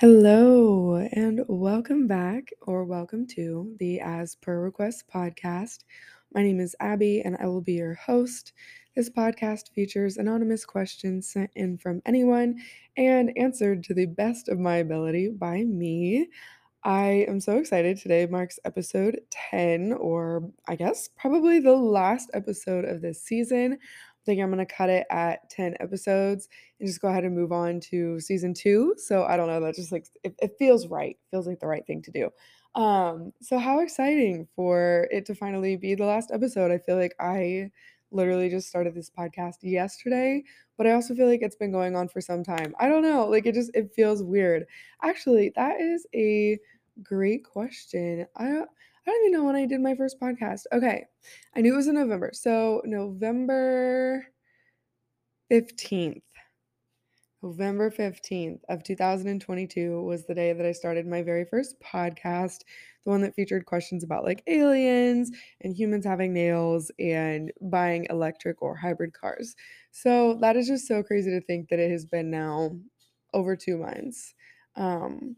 Hello, and welcome back or welcome to the As Per Request podcast. My name is Abby, and I will be your host. This podcast features anonymous questions sent in from anyone and answered to the best of my ability by me. I am so excited. Today marks episode 10, or I guess probably the last episode of this season. Think I'm going to cut it at 10 episodes and just go ahead and move on to season two. So I don't know, that just like it, it feels right, feels like the right thing to do. Um, so how exciting for it to finally be the last episode. I feel like I literally just started this podcast yesterday, but I also feel like it's been going on for some time. I don't know, like it just it feels weird. Actually, that is a great question. I don't I don't even know when I did my first podcast. Okay. I knew it was in November. So November 15th. November 15th of 2022 was the day that I started my very first podcast, the one that featured questions about like aliens and humans having nails and buying electric or hybrid cars. So that is just so crazy to think that it has been now over 2 months. Um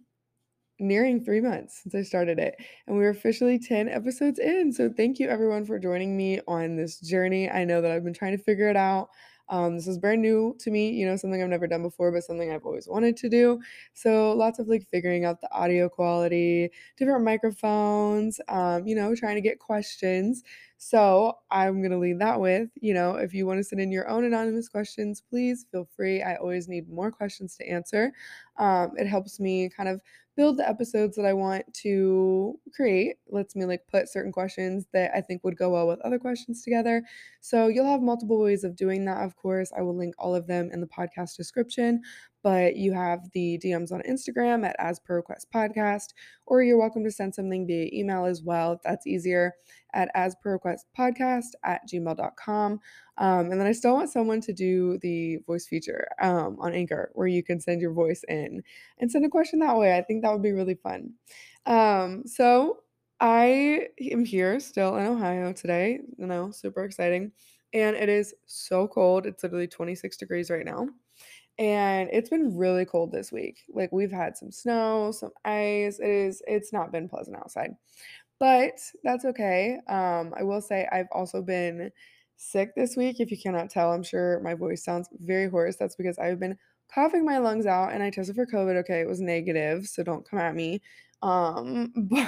nearing 3 months since I started it and we're officially 10 episodes in. So thank you everyone for joining me on this journey. I know that I've been trying to figure it out um, this is brand new to me, you know, something I've never done before, but something I've always wanted to do. So lots of like figuring out the audio quality, different microphones, um, you know, trying to get questions. So I'm going to leave that with, you know, if you want to send in your own anonymous questions, please feel free. I always need more questions to answer. Um, it helps me kind of build the episodes that I want to create. Lets me like put certain questions that I think would go well with other questions together. So you'll have multiple ways of doing that, of course. I will link all of them in the podcast description but you have the DMs on Instagram at As Per Request Podcast, or you're welcome to send something via email as well if that's easier at As Per Request Podcast at gmail.com. Um, and then I still want someone to do the voice feature um, on Anchor where you can send your voice in and send a question that way. I think that would be really fun. Um, so I am here still in Ohio today, you know, super exciting. And it is so cold. It's literally 26 degrees right now and it's been really cold this week. Like we've had some snow, some ice. It is it's not been pleasant outside. But that's okay. Um I will say I've also been sick this week. If you cannot tell, I'm sure my voice sounds very hoarse. That's because I've been coughing my lungs out and I tested for COVID. Okay, it was negative, so don't come at me. Um but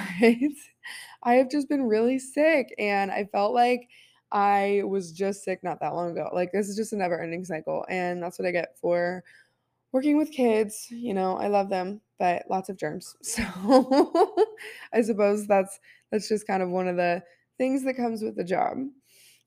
I have just been really sick and I felt like I was just sick not that long ago. Like this is just a never ending cycle. And that's what I get for working with kids. You know, I love them, but lots of germs. So I suppose that's that's just kind of one of the things that comes with the job.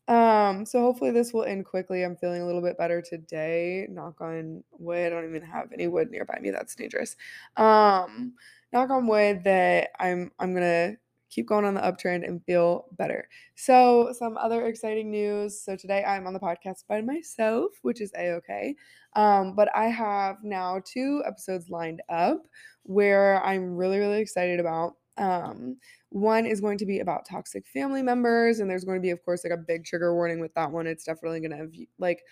Um, so hopefully this will end quickly. I'm feeling a little bit better today. Knock on wood. I don't even have any wood nearby me. That's dangerous. Um, knock on wood that I'm I'm gonna keep going on the uptrend and feel better. So, some other exciting news. So, today I'm on the podcast by myself, which is a okay. Um, but I have now two episodes lined up where I'm really, really excited about. Um, one is going to be about toxic family members, and there's going to be, of course, like a big trigger warning with that one. It's definitely going to like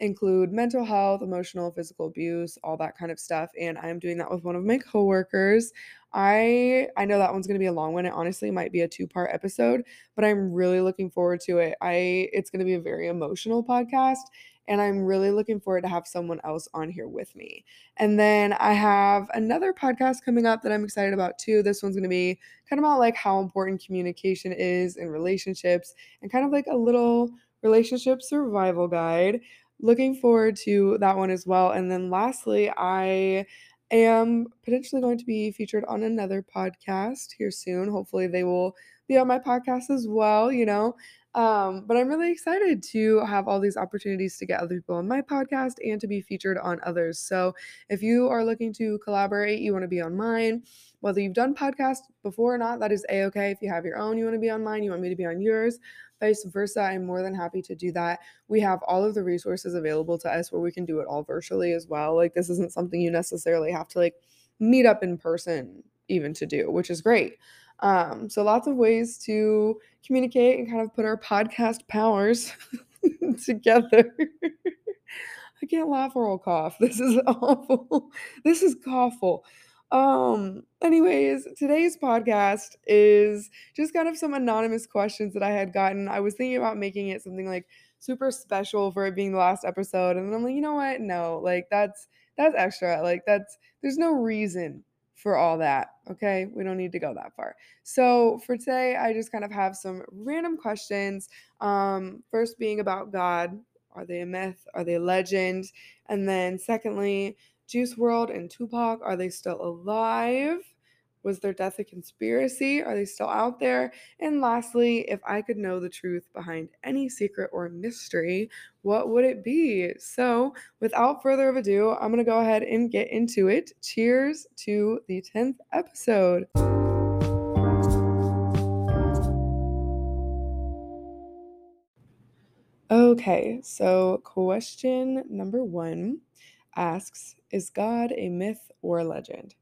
include mental health, emotional, physical abuse, all that kind of stuff. And I'm doing that with one of my coworkers. I I know that one's going to be a long one. It honestly might be a two-part episode, but I'm really looking forward to it. I it's going to be a very emotional podcast and I'm really looking forward to have someone else on here with me. And then I have another podcast coming up that I'm excited about too. This one's going to be kind of about like how important communication is in relationships and kind of like a little relationship survival guide looking forward to that one as well. And then lastly, I am potentially going to be featured on another podcast here soon. Hopefully, they will be on my podcast as well, you know. Um, but I'm really excited to have all these opportunities to get other people on my podcast and to be featured on others. So if you are looking to collaborate, you want to be on mine, whether you've done podcasts before or not, that is a okay. If you have your own, you want to be on mine, you want me to be on yours, vice versa. I'm more than happy to do that. We have all of the resources available to us where we can do it all virtually as well. Like this isn't something you necessarily have to like meet up in person even to do, which is great. Um, so lots of ways to communicate and kind of put our podcast powers together. I can't laugh or I'll cough. This is awful. This is awful. Um, anyways, today's podcast is just kind of some anonymous questions that I had gotten. I was thinking about making it something like super special for it being the last episode, and then I'm like, you know what? No, like that's that's extra. Like that's there's no reason for all that. Okay, we don't need to go that far. So for today, I just kind of have some random questions. Um, first being about God. Are they a myth? Are they a legend? And then secondly, Juice WRLD and Tupac, are they still alive? Was their death a conspiracy? Are they still out there? And lastly, if I could know the truth behind any secret or mystery, what would it be? So, without further ado, I'm going to go ahead and get into it. Cheers to the 10th episode. Okay, so question number one asks Is God a myth or a legend?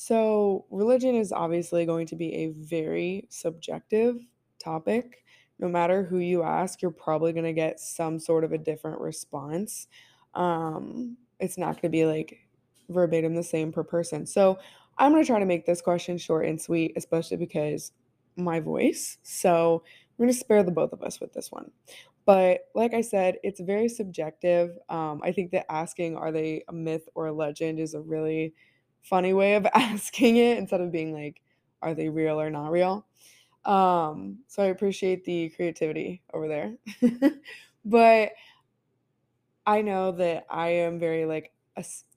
So, religion is obviously going to be a very subjective topic. No matter who you ask, you're probably going to get some sort of a different response. Um, it's not going to be like verbatim the same per person. So, I'm going to try to make this question short and sweet, especially because my voice. So, we're going to spare the both of us with this one. But like I said, it's very subjective. Um, I think that asking, are they a myth or a legend, is a really funny way of asking it instead of being like, are they real or not real? Um, so I appreciate the creativity over there. but I know that I am very like,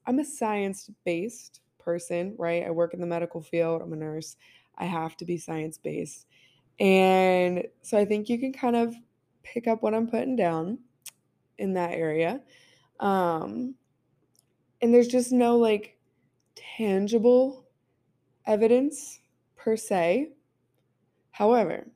I'm a science based person, right? I work in the medical field, I'm a nurse. I have to be science based. And so I think you can kind of pick up what I'm putting down in that area. Um, and there's just no like tangible evidence per se. However,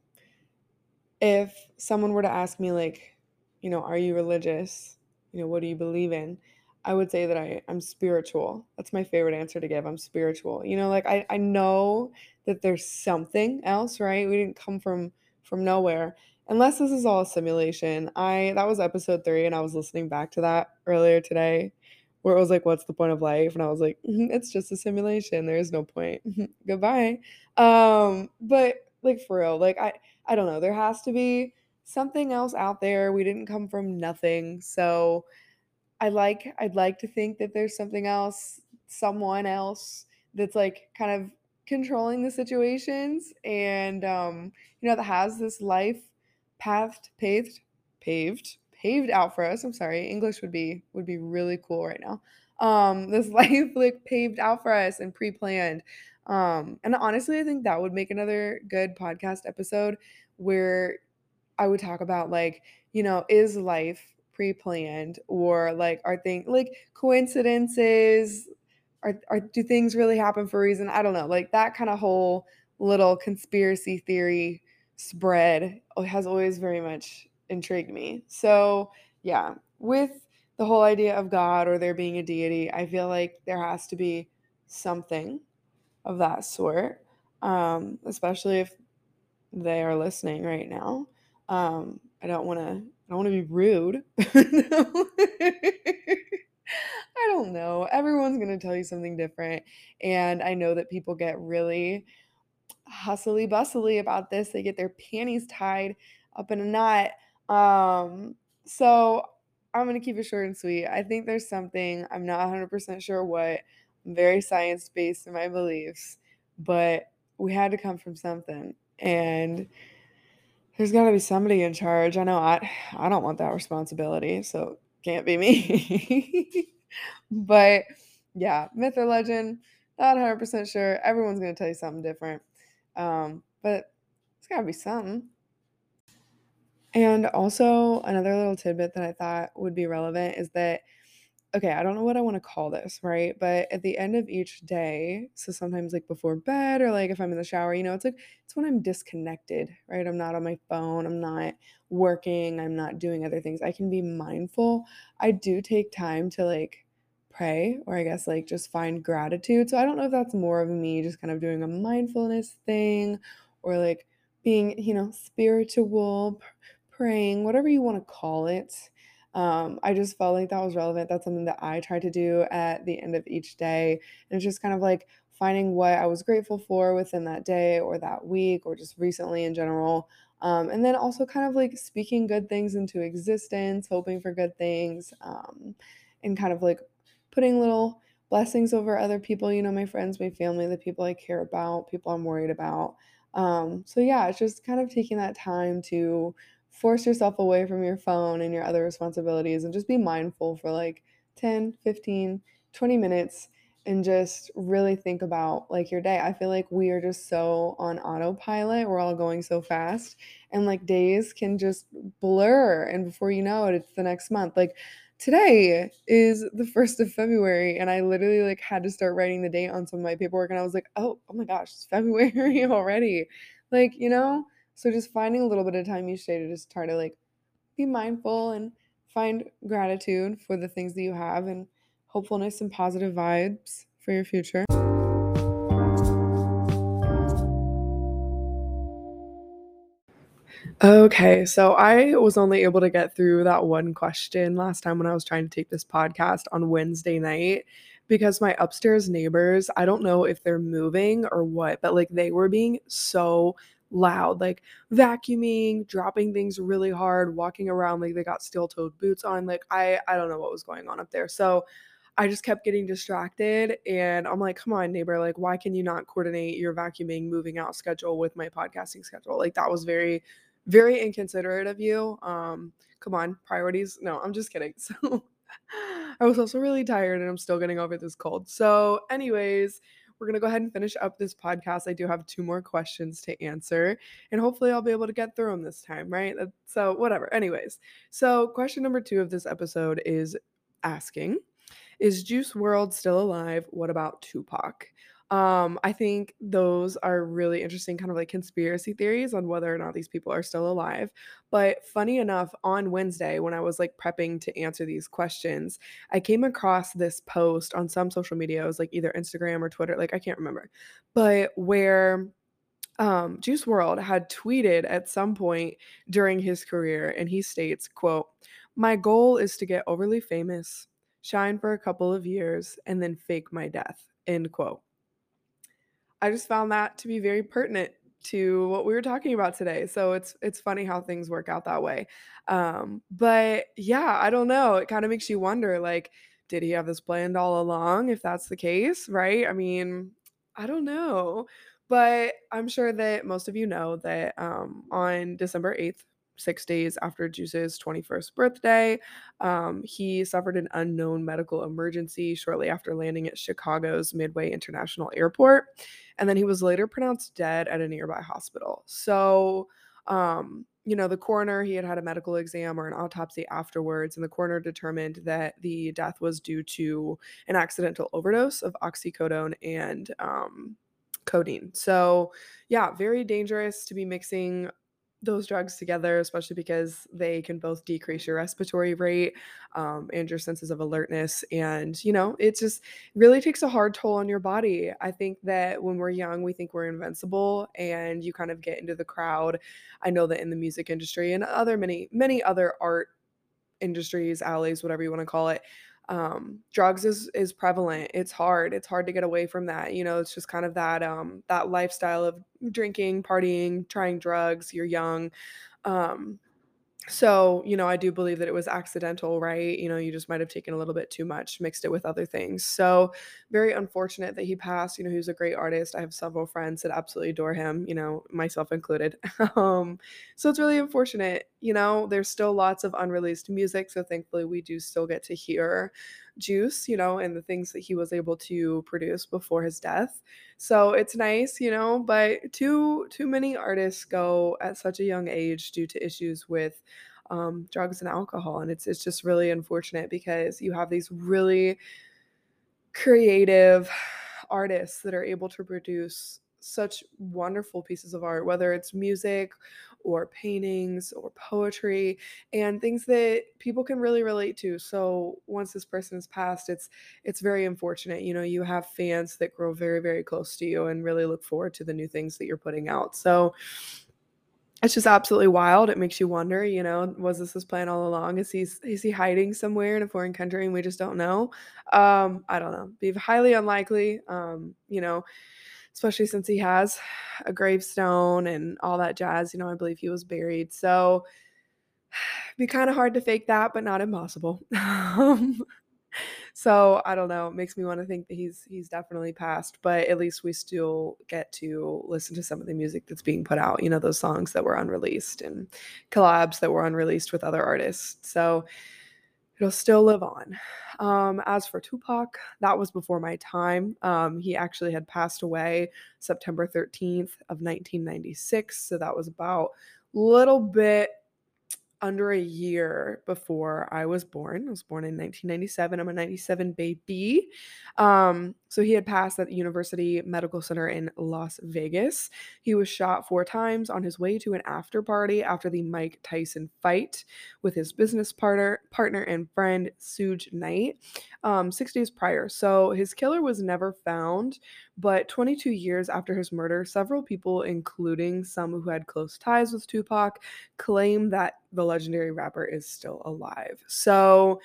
if someone were to ask me, like, you know, are you religious? You know, what do you believe in? I would say that I, I'm spiritual. That's my favorite answer to give. I'm spiritual. You know, like I, I know that there's something else, right? We didn't come from from nowhere unless this is all a simulation. I that was episode 3 and I was listening back to that earlier today where it was like what's the point of life and I was like mm-hmm, it's just a simulation. There is no point. Goodbye. Um but like for real, like I I don't know, there has to be something else out there. We didn't come from nothing. So I like I'd like to think that there's something else, someone else that's like kind of controlling the situations and um you know that has this life pathed, paved, paved, paved out for us. I'm sorry, English would be would be really cool right now. Um, this life like paved out for us and pre-planned. Um, and honestly, I think that would make another good podcast episode where I would talk about like, you know, is life pre-planned or like are things like coincidences? Are, are do things really happen for a reason? I don't know. Like that kind of whole little conspiracy theory spread has always very much intrigued me. So, yeah, with the whole idea of God or there being a deity, I feel like there has to be something of that sort, um, especially if they are listening right now. Um, I don't want to. I don't want to be rude. I don't know. Everyone's going to tell you something different. And I know that people get really hustly bustly about this. They get their panties tied up in a knot. Um, so I'm gonna keep it short and sweet. I think there's something, I'm not 100% sure what. I'm very science based in my beliefs, but we had to come from something. And there's got to be somebody in charge. I know I I don't want that responsibility, so can't be me. but yeah, myth or legend, not 100% sure. Everyone's going to tell you something different. Um, but it's got to be something. And also, another little tidbit that I thought would be relevant is that, okay, I don't know what I want to call this, right? But at the end of each day, so sometimes like before bed or like if I'm in the shower, you know, it's like, it's when I'm disconnected, right? I'm not on my phone, I'm not working, I'm not doing other things. I can be mindful. I do take time to like pray or I guess like just find gratitude. So I don't know if that's more of me just kind of doing a mindfulness thing or like being, you know, spiritual, praying, whatever you want to call it. Um, I just felt like that was relevant. That's something that I try to do at the end of each day. And it's just kind of like finding what I was grateful for within that day or that week or just recently in general. Um, and then also kind of like speaking good things into existence, hoping for good things, um, and kind of like putting little blessings over other people, you know, my friends, my family, the people I care about, people I'm worried about. Um, so yeah, it's just kind of taking that time to force yourself away from your phone and your other responsibilities and just be mindful for like 10, 15, 20 minutes and just really think about like your day. I feel like we are just so on autopilot. We're all going so fast and like days can just blur and before you know it it's the next month. Like today is the 1st of February and I literally like had to start writing the date on some of my paperwork and I was like, "Oh, oh my gosh, it's February already." Like, you know? So just finding a little bit of time each day to just try to like be mindful and find gratitude for the things that you have and hopefulness and positive vibes for your future. Okay, so I was only able to get through that one question last time when I was trying to take this podcast on Wednesday night because my upstairs neighbors, I don't know if they're moving or what, but like they were being so loud, like vacuuming, dropping things really hard, walking around like they got steel-toed boots on. Like I I don't know what was going on up there. So I just kept getting distracted and I'm like, "Come on, neighbor, like why can you not coordinate your vacuuming, moving out schedule with my podcasting schedule?" Like that was very very inconsiderate of you. Um, come on, priorities. No, I'm just kidding. So I was also really tired and I'm still getting over this cold. So, anyways, we're going to go ahead and finish up this podcast. I do have two more questions to answer, and hopefully, I'll be able to get through them this time, right? So, whatever. Anyways, so question number two of this episode is asking Is Juice WRLD still alive? What about Tupac? Um, I think those are really interesting, kind of like conspiracy theories on whether or not these people are still alive. But funny enough, on Wednesday, when I was like prepping to answer these questions, I came across this post on some social media. It was like either Instagram or Twitter, like I can't remember, but where um, Juice WRLD had tweeted at some point during his career, and he states, "quote My goal is to get overly famous, shine for a couple of years, and then fake my death." End quote. I just found that to be very pertinent to what we were talking about today. So it's it's funny how things work out that way. Um, but yeah, I don't know. It kind of makes you wonder like did he have this planned all along if that's the case, right? I mean, I don't know. But I'm sure that most of you know that um, on December 8th, six days after Juice's 21st birthday. Um, he suffered an unknown medical emergency shortly after landing at Chicago's Midway International Airport. And then he was later pronounced dead at a nearby hospital. So, um, you know, the coroner, he had had a medical exam or an autopsy afterwards, and the coroner determined that the death was due to an accidental overdose of oxycodone and um, codeine. So, yeah, very dangerous to be mixing those drugs together, especially because they can both decrease your respiratory rate um, and your senses of alertness. And, you know, it just really takes a hard toll on your body. I think that when we're young, we think we're invincible and you kind of get into the crowd. I know that in the music industry and other many, many other art industries, alleys, whatever you want to call it, um drugs is is prevalent it's hard it's hard to get away from that you know it's just kind of that um that lifestyle of drinking partying trying drugs you're young um so, you know, I do believe that it was accidental, right? You know, you just might have taken a little bit too much, mixed it with other things. So, very unfortunate that he passed. You know, he was a great artist. I have several friends that absolutely adore him, you know, myself included. um, so it's really unfortunate. You know, there's still lots of unreleased music. So thankfully, we do still get to hear Juice, you know, and the things that he was able to produce before his death. So it's nice, you know, but too too many artists go at such a young age due to issues with um, drugs and alcohol, and it's it's just really unfortunate because you have these really creative artists that are able to produce such wonderful pieces of art, whether it's music or paintings or poetry and things that people can really relate to. So once this person has passed, it's it's very unfortunate. You know, you have fans that grow very, very close to you and really look forward to the new things that you're putting out. So it's just absolutely wild. It makes you wonder, you know, was this his plan all along? Is he is he hiding somewhere in a foreign country and we just don't know? Um, I don't know. Be highly unlikely. Um, you know, especially since he has a gravestone and all that jazz. You know, I believe he was buried. So be kind of hard to fake that, but not impossible. Um, so I don't know. It makes me want to think that he's he's definitely passed, but at least we still get to listen to some of the music that's being put out. You know, those songs that were unreleased and collabs that were unreleased with other artists. So it'll still live on. Um, as for Tupac, that was before my time. Um, he actually had passed away September 13th of 1996, so that was about a little bit under a year before I was born. I was born in 1997. I'm a 97 baby. Um, so he had passed at the University Medical Center in Las Vegas. He was shot four times on his way to an after party after the Mike Tyson fight with his business partner, partner and friend Suge Knight, um, six days prior. So his killer was never found, but 22 years after his murder, several people, including some who had close ties with Tupac, claim that the legendary rapper is still alive. So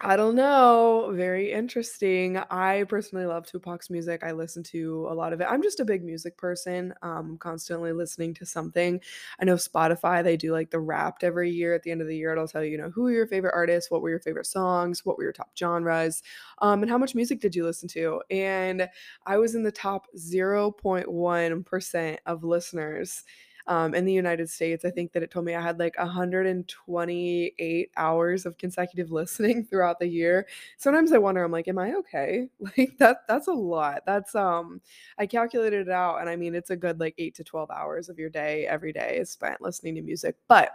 I don't know. Very interesting. I personally love Tupac's music. I listen to a lot of it. I'm just a big music person, um, constantly listening to something. I know Spotify, they do like the wrapped every year. At the end of the year, it'll tell you, you know, who are your favorite artists, what were your favorite songs, what were your top genres, um, and how much music did you listen to. And I was in the top 0.1% of listeners um, in the United States, I think that it told me I had like 128 hours of consecutive listening throughout the year. Sometimes I wonder, I'm like, am I okay? Like that that's a lot. That's um I calculated it out and I mean it's a good like 8 to 12 hours of your day every day is spent listening to music. But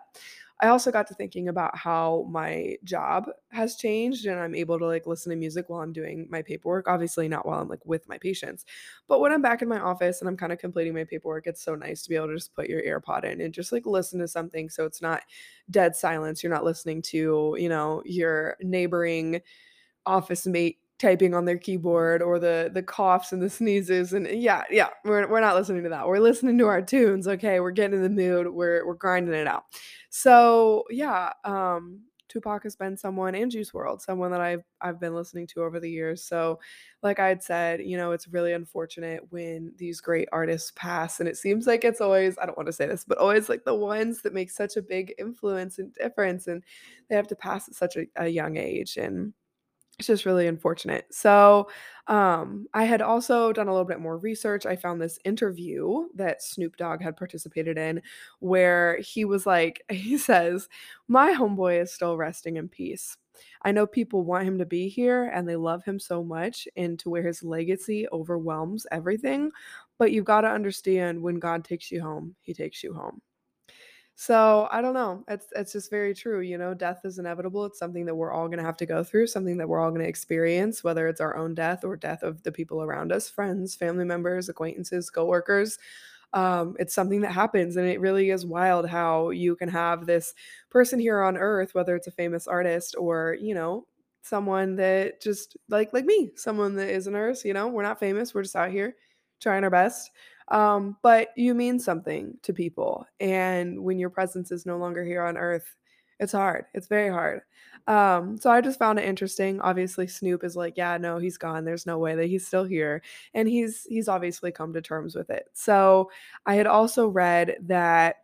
I also got to thinking about how my job has changed and I'm able to like listen to music while I'm doing my paperwork. Obviously, not while I'm like with my patients, but when I'm back in my office and I'm kind of completing my paperwork, it's so nice to be able to just put your AirPod in and just like listen to something so it's not dead silence. You're not listening to, you know, your neighboring office mate typing on their keyboard or the the coughs and the sneezes and yeah yeah we're, we're not listening to that we're listening to our tunes okay we're getting in the mood we're we're grinding it out so yeah um Tupac has been someone in Juice WRLD, someone that I've I've been listening to over the years. So, like I had said, you know, it's really unfortunate when these great artists pass, and it seems like it's always I don't want to say this, but always like the ones that make such a big influence and difference, and they have to pass at such a, a young age. And it's just really unfortunate. So, um, I had also done a little bit more research. I found this interview that Snoop Dogg had participated in where he was like, he says, My homeboy is still resting in peace. I know people want him to be here and they love him so much, and to where his legacy overwhelms everything. But you've got to understand when God takes you home, he takes you home. So I don't know. It's it's just very true. You know, death is inevitable. It's something that we're all going to have to go through, something that we're all going to experience, whether it's our own death or death of the people around us, friends, family members, acquaintances, coworkers. Um, it's something that happens, and it really is wild how you can have this person here on Earth, whether it's a famous artist or you know someone that just like like me, someone that is a nurse. You know, we're not famous. We're just out here trying our best um, but you mean something to people. And when your presence is no longer here on earth, it's hard. It's very hard. Um, so I just found it interesting. Obviously, Snoop is like, yeah, no, he's gone. There's no way that he's still here. And he's he's obviously come to terms with it. So I had also read that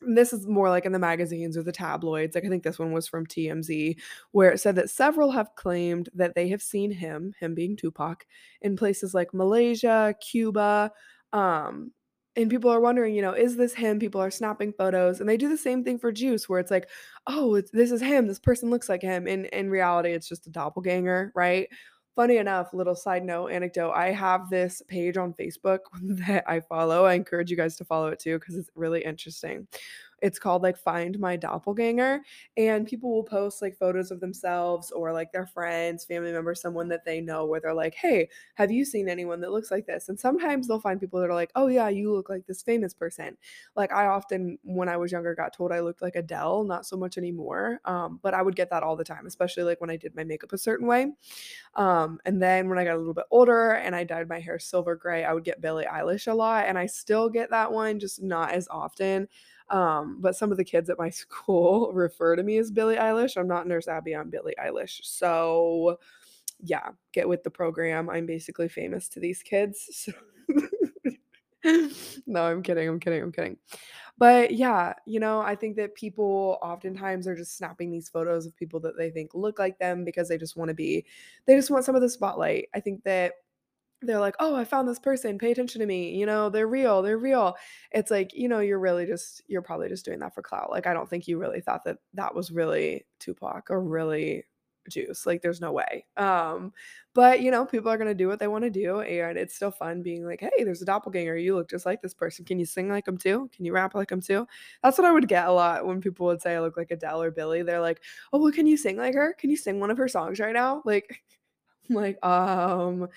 this is more like in the magazines or the tabloids. Like I think this one was from TMZ, where it said that several have claimed that they have seen him, him being Tupac, in places like Malaysia, Cuba, um, and people are wondering, you know, is this him? People are snapping photos, and they do the same thing for Juice, where it's like, oh, it's, this is him. This person looks like him. And in reality, it's just a doppelganger, right? Funny enough, little side note anecdote I have this page on Facebook that I follow. I encourage you guys to follow it too because it's really interesting. It's called like Find My Doppelganger. And people will post like photos of themselves or like their friends, family members, someone that they know where they're like, hey, have you seen anyone that looks like this? And sometimes they'll find people that are like, oh, yeah, you look like this famous person. Like I often, when I was younger, got told I looked like Adele, not so much anymore. Um, but I would get that all the time, especially like when I did my makeup a certain way. Um, and then when I got a little bit older and I dyed my hair silver gray, I would get Billie Eilish a lot. And I still get that one, just not as often. Um, but some of the kids at my school refer to me as Billie Eilish. I'm not Nurse Abby, I'm Billie Eilish. So yeah, get with the program. I'm basically famous to these kids. So no, I'm kidding. I'm kidding. I'm kidding. But yeah, you know, I think that people oftentimes are just snapping these photos of people that they think look like them because they just want to be, they just want some of the spotlight. I think that they're like, "Oh, I found this person. Pay attention to me. You know, they're real. They're real." It's like, you know, you're really just you're probably just doing that for clout. Like I don't think you really thought that that was really Tupac or really Juice. Like there's no way. Um but you know, people are going to do what they want to do and it's still fun being like, "Hey, there's a doppelganger. You look just like this person. Can you sing like them too? Can you rap like them too?" That's what I would get a lot when people would say I look like Adele or Billie. They're like, "Oh, well, can you sing like her? Can you sing one of her songs right now?" Like I'm like, um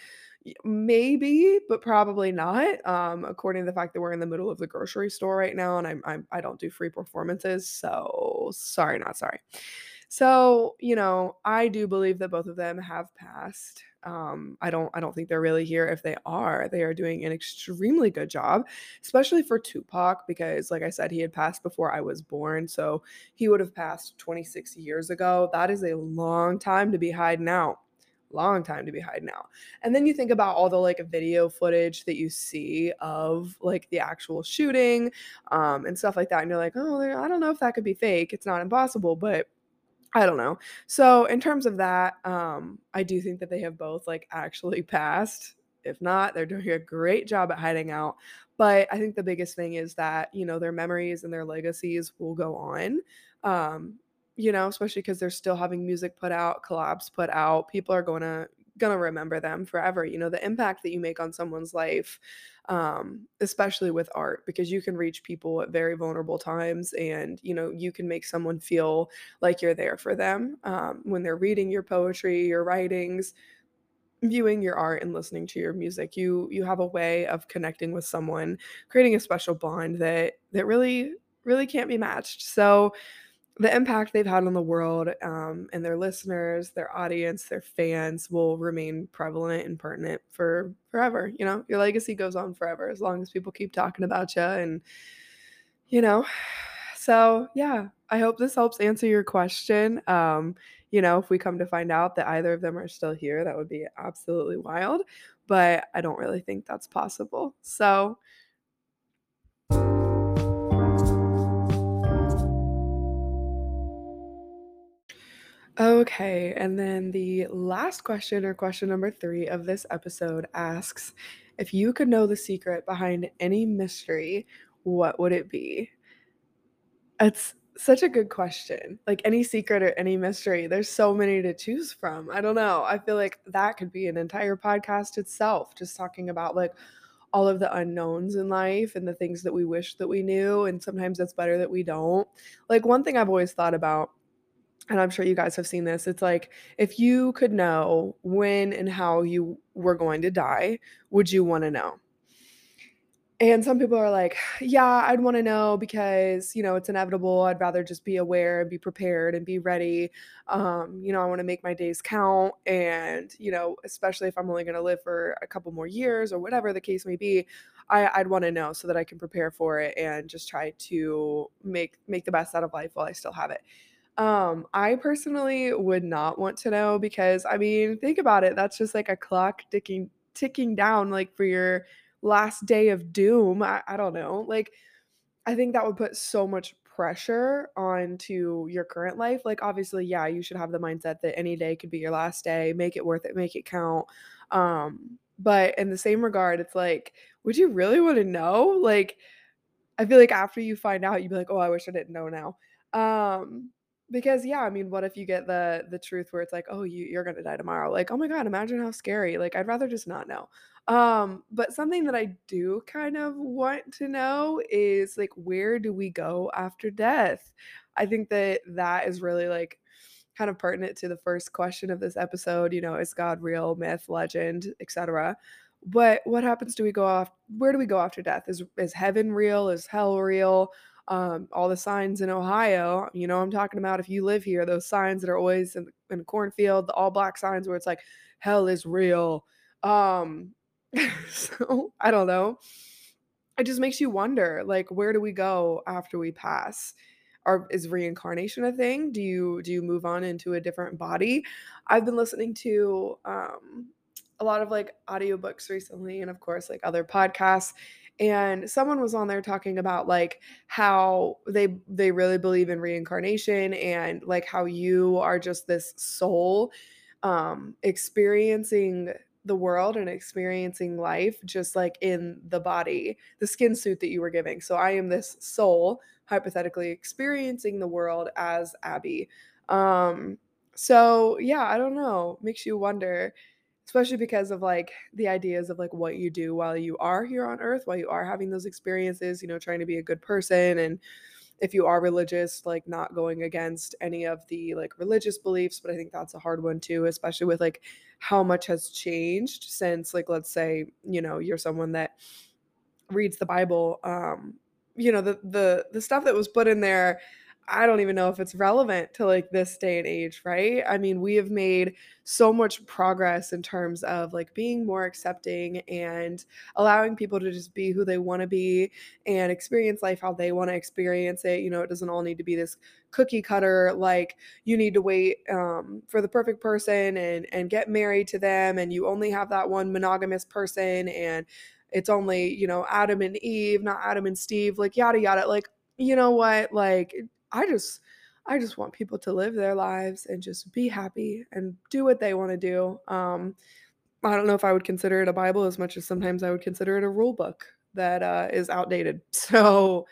maybe, but probably not. Um, according to the fact that we're in the middle of the grocery store right now, and I'm, I'm I don't do free performances, so sorry, not sorry. So you know, I do believe that both of them have passed. Um, I don't I don't think they're really here. If they are, they are doing an extremely good job, especially for Tupac, because like I said, he had passed before I was born. So he would have passed 26 years ago. That is a long time to be hiding out long time to be hiding out. And then you think about all the like video footage that you see of like the actual shooting um, and stuff like that. And you're like, oh, I don't know if that could be fake. It's not impossible, but I don't know. So in terms of that, um, I do think that they have both like actually passed. If not, they're doing a great job at hiding out. But I think the biggest thing is that, you know, their memories and their legacies will go on. Um, you know, especially because they're still having music put out, collabs put out. People are going to going to remember them forever. You know, the impact that you make on someone's life, um, especially with art, because you can reach people at very vulnerable times and, you know, you can make someone feel like you're there for them um, when they're reading your poetry, your writings viewing your art and listening to your music you you have a way of connecting with someone creating a special bond that that really really can't be matched so the impact they've had on the world um, and their listeners, their audience, their fans will remain prevalent and pertinent for forever. You know, your legacy goes on forever as long as people keep talking about you. And, you know, so yeah, I hope this helps answer your question. Um, you know, if we come to find out that either of them are still here, that would be absolutely wild. But I don't really think that's possible. So, Okay, and then the last question, or question number three of this episode, asks if you could know the secret behind any mystery, what would it be? It's such a good question. Like any secret or any mystery, there's so many to choose from. I don't know. I feel like that could be an entire podcast itself, just talking about like all of the unknowns in life and the things that we wish that we knew. And sometimes it's better that we don't. Like, one thing I've always thought about and I'm sure you guys have seen this. It's like if you could know when and how you were going to die, would you want to know? And some people are like, yeah, I'd want to know because, you know, it's inevitable. I'd rather just be aware and be prepared and be ready. Um, you know, I want to make my days count. And, you know, especially if I'm only going to live for a couple more years or whatever the case may be, I, I'd want to know so that I can prepare for it and just try to make make the best out of life while I still have it. Um, I personally would not want to know because I mean, think about it. That's just like a clock ticking ticking down like for your last day of doom. I, I don't know. Like I think that would put so much pressure onto your current life. Like obviously, yeah, you should have the mindset that any day could be your last day. Make it worth it, make it count. Um, but in the same regard, it's like, would you really want to know? Like, I feel like after you find out, you'd be like, oh, I wish I didn't know now. Um, because yeah, I mean, what if you get the the truth where it's like, "Oh, you you're gonna die tomorrow." Like, "Oh my god, imagine how scary." Like, I'd rather just not know. Um, but something that I do kind of want to know is like, where do we go after death? I think that that is really like kind of pertinent to the first question of this episode. You know, is God real, myth, legend, etc. But what happens? Do we go off? Where do we go after death? Is is heaven real? Is hell real? Um, all the signs in Ohio. You know, I'm talking about if you live here, those signs that are always in, in cornfield, the all black signs where it's like, hell is real. Um, so I don't know. it just makes you wonder like where do we go after we pass are is reincarnation a thing do you do you move on into a different body i've been listening to um a lot of like audiobooks recently and of course like other podcasts and someone was on there talking about like how they they really believe in reincarnation and like how you are just this soul um experiencing the world and experiencing life just like in the body the skin suit that you were giving. So i am this soul hypothetically experiencing the world as abby. Um so yeah i don't know. Makes you wonder especially because of like the ideas of like what you do while you are here on earth while you are having those experiences you know trying to be a good person and if you are religious like not going against any of the like religious beliefs but i think that's a hard one too especially with like how much has changed since like let's say you know you're someone that reads the bible um you know the the the stuff that was put in there I don't even know if it's relevant to like this day and age, right? I mean, we have made so much progress in terms of like being more accepting and allowing people to just be who they want to be and experience life how they want to experience it. You know, it doesn't all need to be this cookie cutter like you need to wait um, for the perfect person and and get married to them and you only have that one monogamous person and it's only, you know, Adam and Eve, not Adam and Steve, like yada yada. Like, you know what? Like I just I just want people to live their lives and just be happy and do what they want to do. Um, I don't know if I would consider it a Bible as much as sometimes I would consider it a rule book that uh, is outdated. So,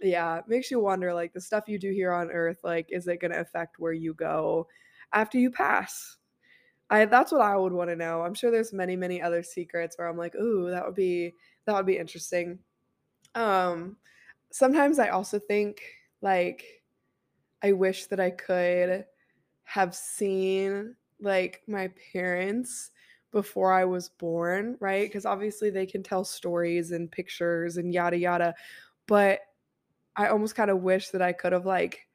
yeah, it makes you wonder like the stuff you do here on earth, like, is it going to affect where you go after you pass? I that's what I would want to know. I'm sure there's many, many other secrets where I'm like, ooh, that would be that would be interesting. Um, sometimes I also think like I wish that I could have seen like my parents before I was born, right? Because obviously they can tell stories and pictures and yada yada. But I almost kind of wish that I could have like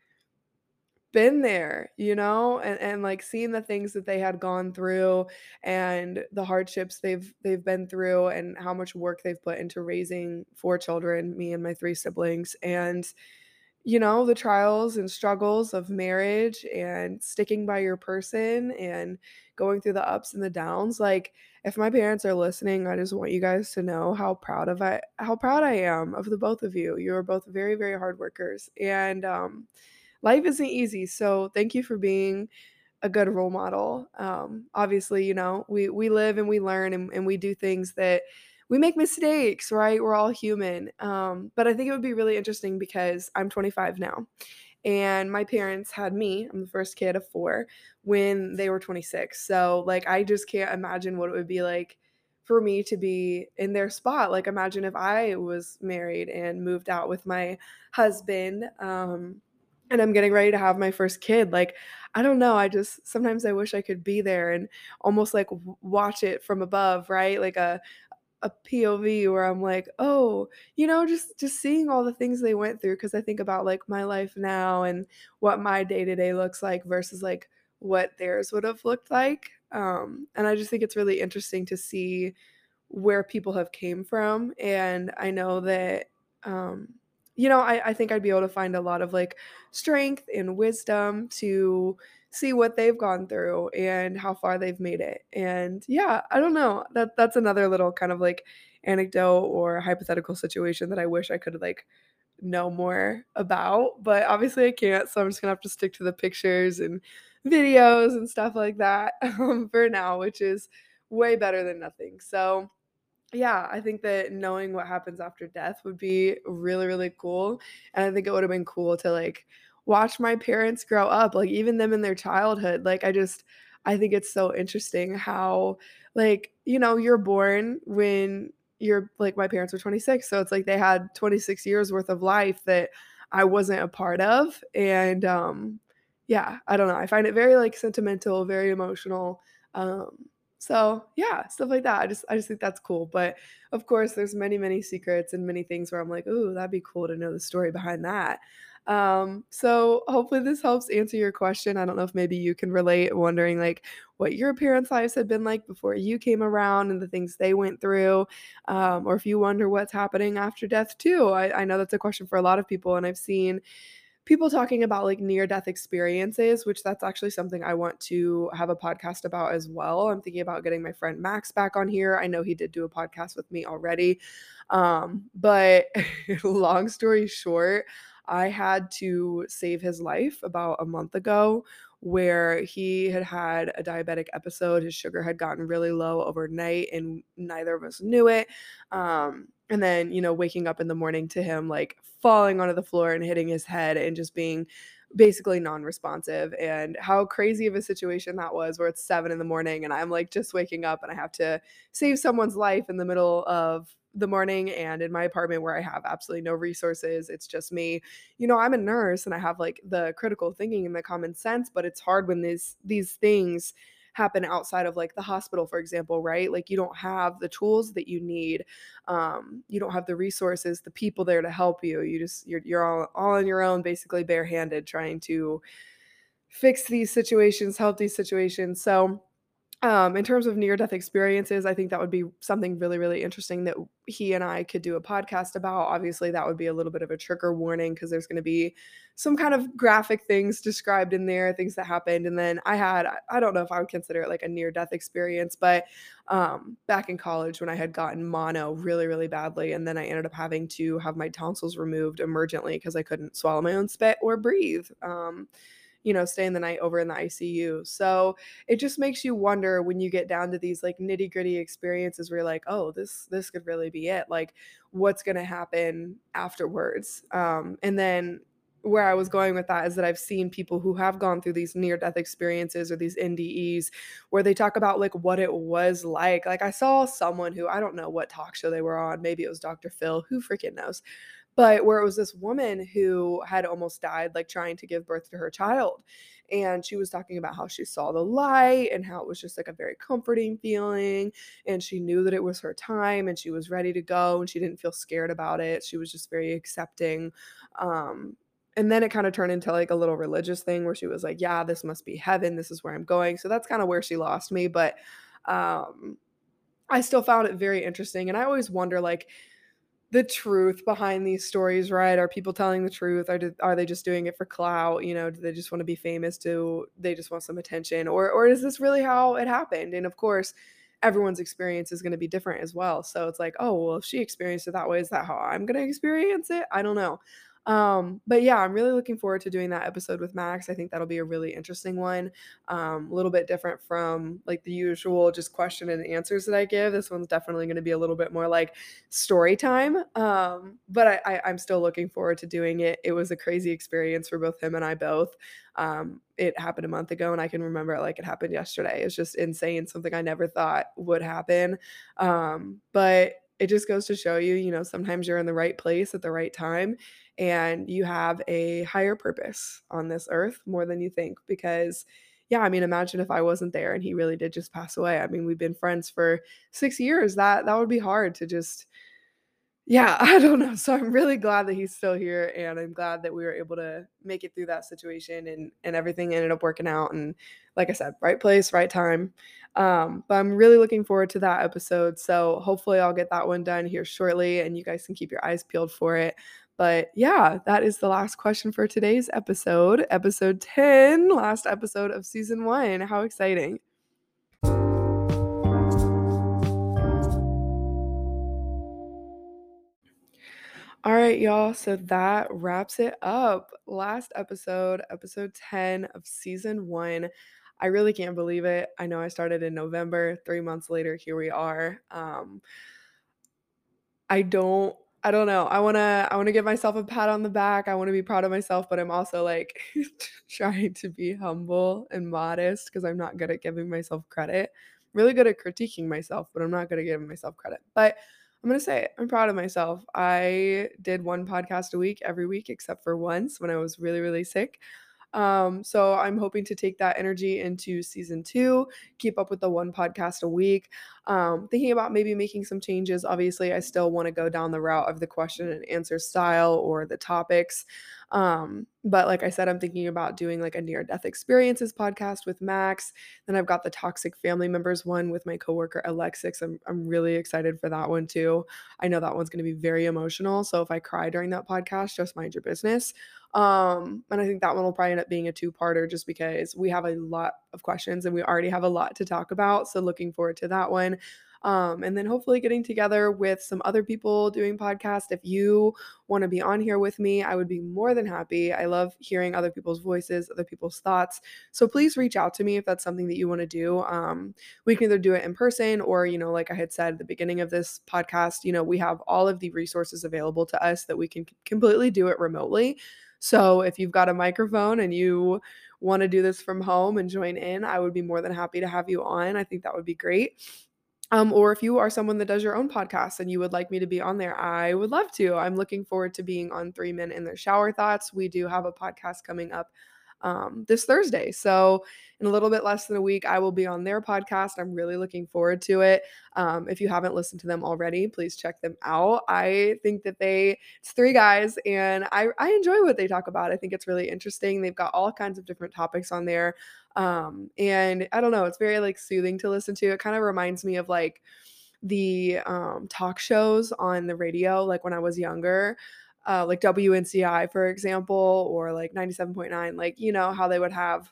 been there, you know, and, and like seeing the things that they had gone through and the hardships they've they've been through and how much work they've put into raising four children, me and my three siblings. And you know, the trials and struggles of marriage and sticking by your person and going through the ups and the downs. Like if my parents are listening, I just want you guys to know how proud of I how proud I am of the both of you. You are both very very hard workers and um life isn't easy. So thank you for being a good role model. Um obviously, you know, we we live and we learn and, and we do things that we make mistakes, right? We're all human. Um, but I think it would be really interesting because I'm 25 now. And my parents had me, I'm the first kid of four, when they were 26. So, like, I just can't imagine what it would be like for me to be in their spot. Like, imagine if I was married and moved out with my husband. Um, and I'm getting ready to have my first kid. Like, I don't know. I just sometimes I wish I could be there and almost like watch it from above, right? Like a a POV where I'm like, "Oh, you know, just just seeing all the things they went through because I think about like my life now and what my day-to-day looks like versus like what theirs would have looked like. Um, and I just think it's really interesting to see where people have came from. And I know that um, you know, I, I think I'd be able to find a lot of like strength and wisdom to see what they've gone through and how far they've made it. And yeah, I don't know. That that's another little kind of like anecdote or hypothetical situation that I wish I could like know more about, but obviously I can't, so I'm just going to have to stick to the pictures and videos and stuff like that um, for now, which is way better than nothing. So, yeah, I think that knowing what happens after death would be really, really cool. And I think it would have been cool to like watch my parents grow up, like even them in their childhood. Like I just I think it's so interesting how like, you know, you're born when you're like my parents were 26, so it's like they had 26 years worth of life that I wasn't a part of and um yeah, I don't know. I find it very like sentimental, very emotional. Um so yeah, stuff like that. I just I just think that's cool. But of course there's many, many secrets and many things where I'm like, ooh, that'd be cool to know the story behind that. Um, so hopefully this helps answer your question. I don't know if maybe you can relate, wondering like what your parents' lives had been like before you came around and the things they went through, um, or if you wonder what's happening after death too. I, I know that's a question for a lot of people, and I've seen people talking about like near death experiences, which that's actually something I want to have a podcast about as well. I'm thinking about getting my friend Max back on here. I know he did do a podcast with me already. Um, but long story short, I had to save his life about a month ago where he had had a diabetic episode. His sugar had gotten really low overnight, and neither of us knew it. Um, and then, you know, waking up in the morning to him like falling onto the floor and hitting his head and just being basically non-responsive and how crazy of a situation that was where it's seven in the morning and i'm like just waking up and i have to save someone's life in the middle of the morning and in my apartment where I have absolutely no resources. It's just me. You know, I'm a nurse and I have like the critical thinking and the common sense, but it's hard when these these things happen outside of like the hospital for example right like you don't have the tools that you need um, you don't have the resources the people there to help you you just you're, you're all, all on your own basically barehanded trying to fix these situations help these situations so um, in terms of near death experiences, I think that would be something really, really interesting that he and I could do a podcast about. Obviously, that would be a little bit of a trigger warning because there's going to be some kind of graphic things described in there, things that happened. And then I had, I don't know if I would consider it like a near death experience, but um, back in college when I had gotten mono really, really badly. And then I ended up having to have my tonsils removed emergently because I couldn't swallow my own spit or breathe. Um, you know, staying the night over in the ICU. So it just makes you wonder when you get down to these like nitty gritty experiences where you're like, oh, this this could really be it. Like, what's gonna happen afterwards? Um, and then where I was going with that is that I've seen people who have gone through these near death experiences or these NDEs where they talk about like what it was like. Like I saw someone who I don't know what talk show they were on, maybe it was Dr. Phil, who freaking knows but where it was this woman who had almost died like trying to give birth to her child and she was talking about how she saw the light and how it was just like a very comforting feeling and she knew that it was her time and she was ready to go and she didn't feel scared about it. She was just very accepting um and then it kind of turned into like a little religious thing where she was like yeah this must be heaven. This is where i'm going. So that's kind of where she lost me but um i still found it very interesting and i always wonder like the truth behind these stories, right? Are people telling the truth? Are, do, are they just doing it for clout? You know, do they just want to be famous? Do they just want some attention? Or, or is this really how it happened? And of course, everyone's experience is going to be different as well. So it's like, oh, well, if she experienced it that way, is that how I'm going to experience it? I don't know. Um, but yeah, I'm really looking forward to doing that episode with Max. I think that'll be a really interesting one. Um, a little bit different from like the usual just question and answers that I give. This one's definitely going to be a little bit more like story time. Um, but I, I, I'm still looking forward to doing it. It was a crazy experience for both him and I both. Um, it happened a month ago and I can remember it like it happened yesterday. It's just insane, something I never thought would happen. Um, but it just goes to show you, you know, sometimes you're in the right place at the right time and you have a higher purpose on this earth more than you think because yeah i mean imagine if i wasn't there and he really did just pass away. I mean we've been friends for 6 years. That that would be hard to just yeah, I don't know. So I'm really glad that he's still here and I'm glad that we were able to make it through that situation and and everything ended up working out and like I said, right place, right time. Um, but I'm really looking forward to that episode. So hopefully I'll get that one done here shortly and you guys can keep your eyes peeled for it. But yeah, that is the last question for today's episode, episode 10, last episode of season 1. How exciting. All right, y'all. So that wraps it up. Last episode, episode 10 of season one. I really can't believe it. I know I started in November. Three months later, here we are. Um, I don't I don't know. I want to I want to give myself a pat on the back. I want to be proud of myself, but I'm also like trying to be humble and modest because I'm not good at giving myself credit. really good at critiquing myself, but I'm not good at giving myself credit. But I'm going to say it. I'm proud of myself. I did one podcast a week every week, except for once when I was really, really sick. Um, so I'm hoping to take that energy into season two, keep up with the one podcast a week. Um, thinking about maybe making some changes. Obviously, I still want to go down the route of the question and answer style or the topics. Um, but like I said, I'm thinking about doing like a near death experiences podcast with Max. Then I've got the toxic family members one with my coworker Alexis. I'm I'm really excited for that one too. I know that one's going to be very emotional. So if I cry during that podcast, just mind your business. Um, and I think that one will probably end up being a two-parter just because we have a lot of questions and we already have a lot to talk about. So looking forward to that one. Um, and then hopefully getting together with some other people doing podcasts. If you want to be on here with me, I would be more than happy. I love hearing other people's voices, other people's thoughts. So please reach out to me if that's something that you want to do. Um, we can either do it in person or, you know, like I had said at the beginning of this podcast, you know, we have all of the resources available to us that we can completely do it remotely. So if you've got a microphone and you want to do this from home and join in, I would be more than happy to have you on. I think that would be great. Um, or if you are someone that does your own podcast and you would like me to be on there, I would love to. I'm looking forward to being on Three Men in Their Shower Thoughts. We do have a podcast coming up um, this Thursday. So, in a little bit less than a week, I will be on their podcast. I'm really looking forward to it. Um, if you haven't listened to them already, please check them out. I think that they, it's three guys, and I, I enjoy what they talk about. I think it's really interesting. They've got all kinds of different topics on there. Um, and I don't know, it's very like soothing to listen to. It kind of reminds me of like, the um, talk shows on the radio, like when I was younger uh, like WNCI, for example, or like 97.9, like, you know, how they would have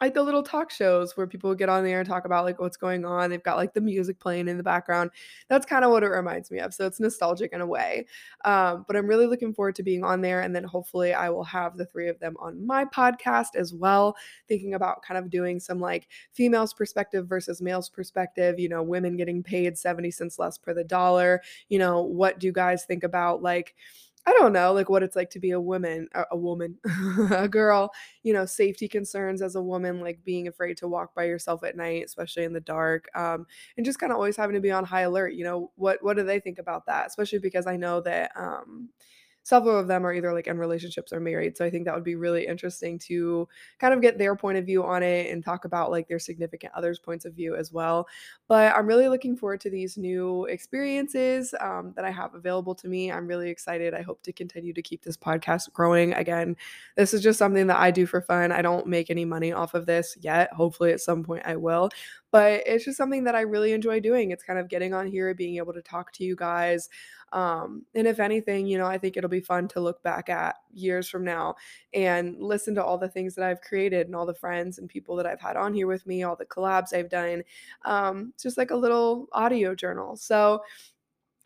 like the little talk shows where people would get on there and talk about like what's going on. They've got like the music playing in the background. That's kind of what it reminds me of. So it's nostalgic in a way. Um, but I'm really looking forward to being on there. And then hopefully I will have the three of them on my podcast as well, thinking about kind of doing some like females' perspective versus males' perspective, you know, women getting paid 70 cents less per the dollar. You know, what do you guys think about like, I don't know, like what it's like to be a woman, a, woman, a girl, you know, safety concerns as a woman, like being afraid to walk by yourself at night, especially in the dark, um, and just kind of always having to be on high alert. You know, what what do they think about that? Especially because I know that um, several of them are either like in relationships or married. So I think that would be really interesting to kind of get their point of view on it and talk about like their significant others' points of view as well. But I'm really looking forward to these new experiences um, that I have available to me. I'm really excited. I hope to continue to keep this podcast growing. Again, this is just something that I do for fun. I don't make any money off of this yet. Hopefully, at some point, I will but it's just something that I really enjoy doing. It's kind of getting on here, being able to talk to you guys. Um, and if anything, you know, I think it'll be fun to look back at years from now and listen to all the things that I've created and all the friends and people that I've had on here with me, all the collabs I've done. Um, just like a little audio journal. So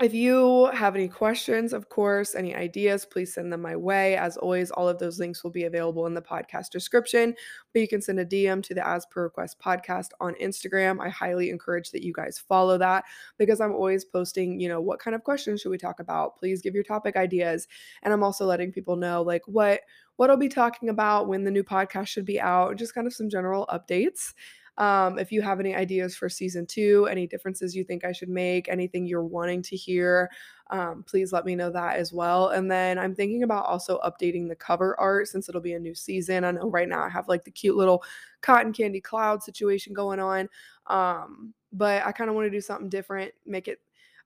if you have any questions, of course, any ideas, please send them my way. As always, all of those links will be available in the podcast description, but you can send a DM to the As Per Request podcast on Instagram. I highly encourage that you guys follow that because I'm always posting, you know, what kind of questions should we talk about? Please give your topic ideas. And I'm also letting people know like what what I'll be talking about when the new podcast should be out, just kind of some general updates. Um, if you have any ideas for season two, any differences you think I should make, anything you're wanting to hear, um, please let me know that as well. And then I'm thinking about also updating the cover art since it'll be a new season. I know right now I have like the cute little cotton candy cloud situation going on. Um, but I kind of want to do something different, make it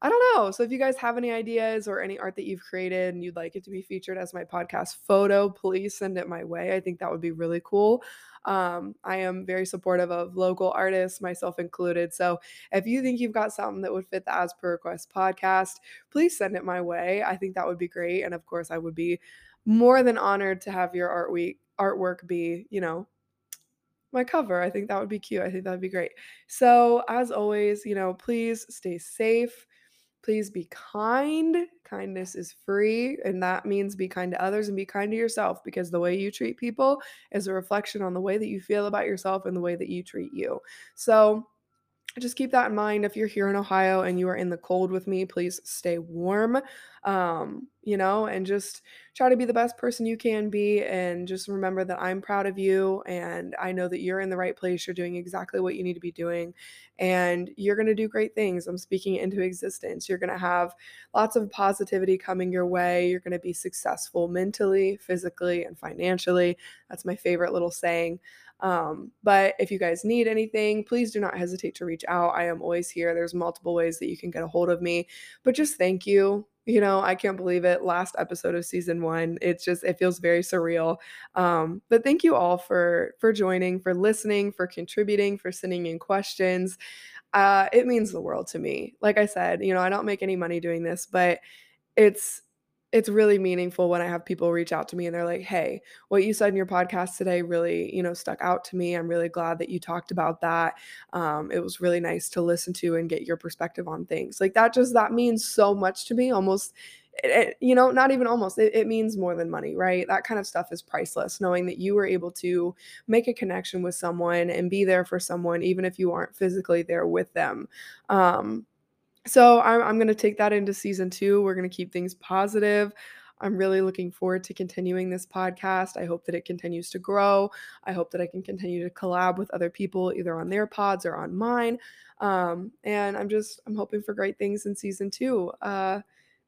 I don't know. So if you guys have any ideas or any art that you've created and you'd like it to be featured as my podcast photo, please send it my way. I think that would be really cool. Um, I am very supportive of local artists, myself included. So if you think you've got something that would fit the As Per Request podcast, please send it my way. I think that would be great. And of course, I would be more than honored to have your art week artwork be, you know, my cover. I think that would be cute. I think that would be great. So, as always, you know, please stay safe. Please be kind. Kindness is free, and that means be kind to others and be kind to yourself because the way you treat people is a reflection on the way that you feel about yourself and the way that you treat you. So, just keep that in mind. If you're here in Ohio and you are in the cold with me, please stay warm, um, you know, and just try to be the best person you can be. And just remember that I'm proud of you and I know that you're in the right place. You're doing exactly what you need to be doing and you're going to do great things. I'm speaking into existence. You're going to have lots of positivity coming your way. You're going to be successful mentally, physically, and financially. That's my favorite little saying. Um, but if you guys need anything, please do not hesitate to reach out. I am always here. There's multiple ways that you can get a hold of me. But just thank you You know, I can't believe it. Last episode of season 1. It's just it feels very surreal. Um, but thank you all for for joining, for listening, for contributing, for sending in questions. Uh, it means the world to me. Like I said, you know, I don't make any money doing this, but it's it's really meaningful when I have people reach out to me and they're like, "Hey, what you said in your podcast today really, you know, stuck out to me. I'm really glad that you talked about that. Um, it was really nice to listen to and get your perspective on things." Like that just that means so much to me. Almost it, it, you know, not even almost. It, it means more than money, right? That kind of stuff is priceless. Knowing that you were able to make a connection with someone and be there for someone, even if you aren't physically there with them. Um, so I'm I'm gonna take that into season 2. We're gonna keep things positive. I'm really looking forward to continuing this podcast. I hope that it continues to grow. I hope that I can continue to collab with other people either on their pods or on mine. Um, and I'm just I'm hoping for great things in season 2. Uh,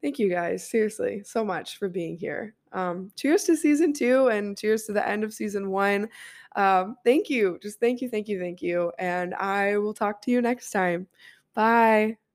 thank you guys seriously so much for being here. Um, cheers to season 2 and cheers to the end of season 1. Um, thank you. Just thank you, thank you, thank you. And I will talk to you next time. Bye.